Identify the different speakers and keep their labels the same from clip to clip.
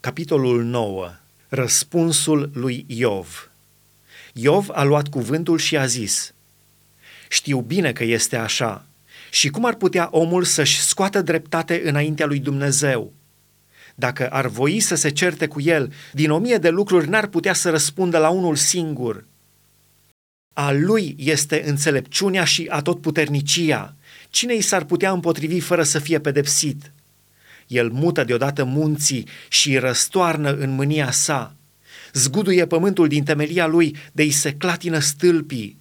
Speaker 1: Capitolul 9. Răspunsul lui Iov. Iov a luat cuvântul și a zis, Știu bine că este așa. Și cum ar putea omul să-și scoată dreptate înaintea lui Dumnezeu? Dacă ar voi să se certe cu el, din o mie de lucruri n-ar putea să răspundă la unul singur. A lui este înțelepciunea și atotputernicia. Cine i s-ar putea împotrivi fără să fie pedepsit? El mută deodată munții și răstoarnă în mânia sa. Zguduie pământul din temelia lui de i se clatină stâlpii.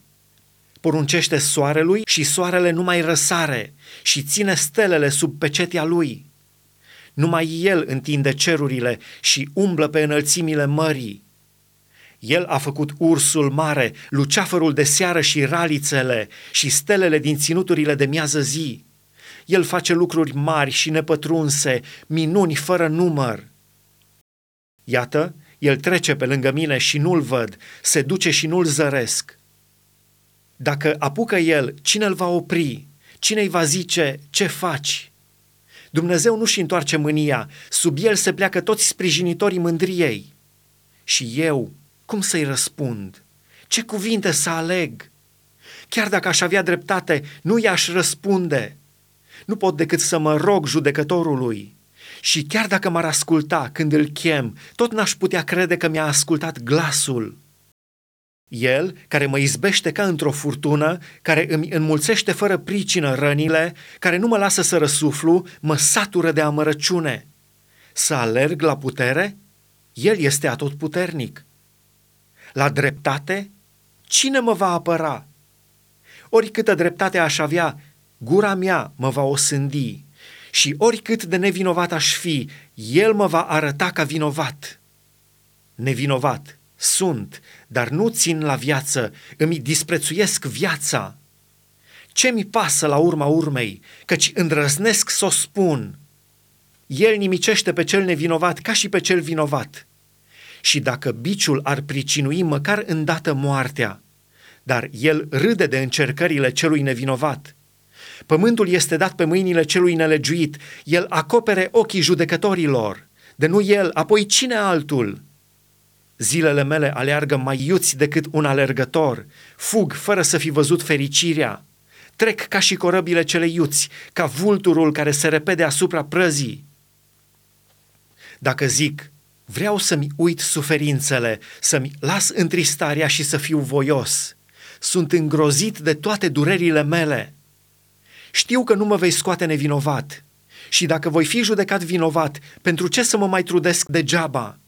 Speaker 1: Poruncește soarelui și soarele nu mai răsare și ține stelele sub pecetea lui. Numai el întinde cerurile și umblă pe înălțimile mării. El a făcut ursul mare, luceafărul de seară și ralițele și stelele din ținuturile de miază zi. El face lucruri mari și nepătrunse, minuni fără număr. Iată, el trece pe lângă mine și nu-l văd, se duce și nu-l zăresc. Dacă apucă el, cine îl va opri? Cine îi va zice, ce faci? Dumnezeu nu-și întoarce mânia, sub el se pleacă toți sprijinitorii mândriei. Și eu, cum să-i răspund? Ce cuvinte să aleg? Chiar dacă aș avea dreptate, nu i-aș răspunde. Nu pot decât să mă rog judecătorului. Și chiar dacă m-ar asculta când îl chem, tot n-aș putea crede că mi-a ascultat glasul. El, care mă izbește ca într-o furtună, care îmi înmulțește fără pricină rănile, care nu mă lasă să răsuflu, mă satură de amărăciune. Să alerg la putere? El este atotputernic. La dreptate? Cine mă va apăra? Oricâtă dreptate aș avea, gura mea mă va osândi și oricât de nevinovat aș fi, el mă va arăta ca vinovat. Nevinovat sunt, dar nu țin la viață, îmi disprețuiesc viața. Ce mi pasă la urma urmei, căci îndrăznesc să o spun. El nimicește pe cel nevinovat ca și pe cel vinovat. Și dacă biciul ar pricinui măcar îndată moartea, dar el râde de încercările celui nevinovat. Pământul este dat pe mâinile celui nelegiuit, el acopere ochii judecătorilor. De nu el, apoi cine altul? Zilele mele aleargă mai iuți decât un alergător, fug fără să fi văzut fericirea. Trec ca și corăbile cele iuți, ca vulturul care se repede asupra prăzii. Dacă zic, vreau să-mi uit suferințele, să-mi las întristarea și să fiu voios, sunt îngrozit de toate durerile mele. Știu că nu mă vei scoate nevinovat. Și dacă voi fi judecat vinovat, pentru ce să mă mai trudesc degeaba?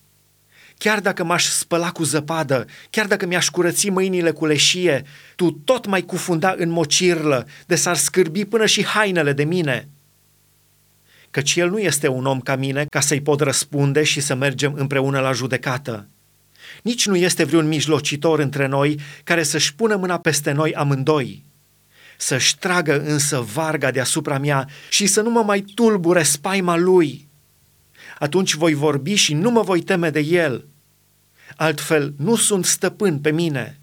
Speaker 1: Chiar dacă m-aș spăla cu zăpadă, chiar dacă mi-aș curăți mâinile cu leșie, tu tot mai cufunda în mocirlă, de s-ar scârbi până și hainele de mine. Căci el nu este un om ca mine ca să-i pot răspunde și să mergem împreună la judecată. Nici nu este vreun mijlocitor între noi care să-și pună mâna peste noi amândoi. Să-și tragă însă varga deasupra mea și să nu mă mai tulbure spaima lui. Atunci voi vorbi și nu mă voi teme de el. Altfel, nu sunt stăpân pe mine.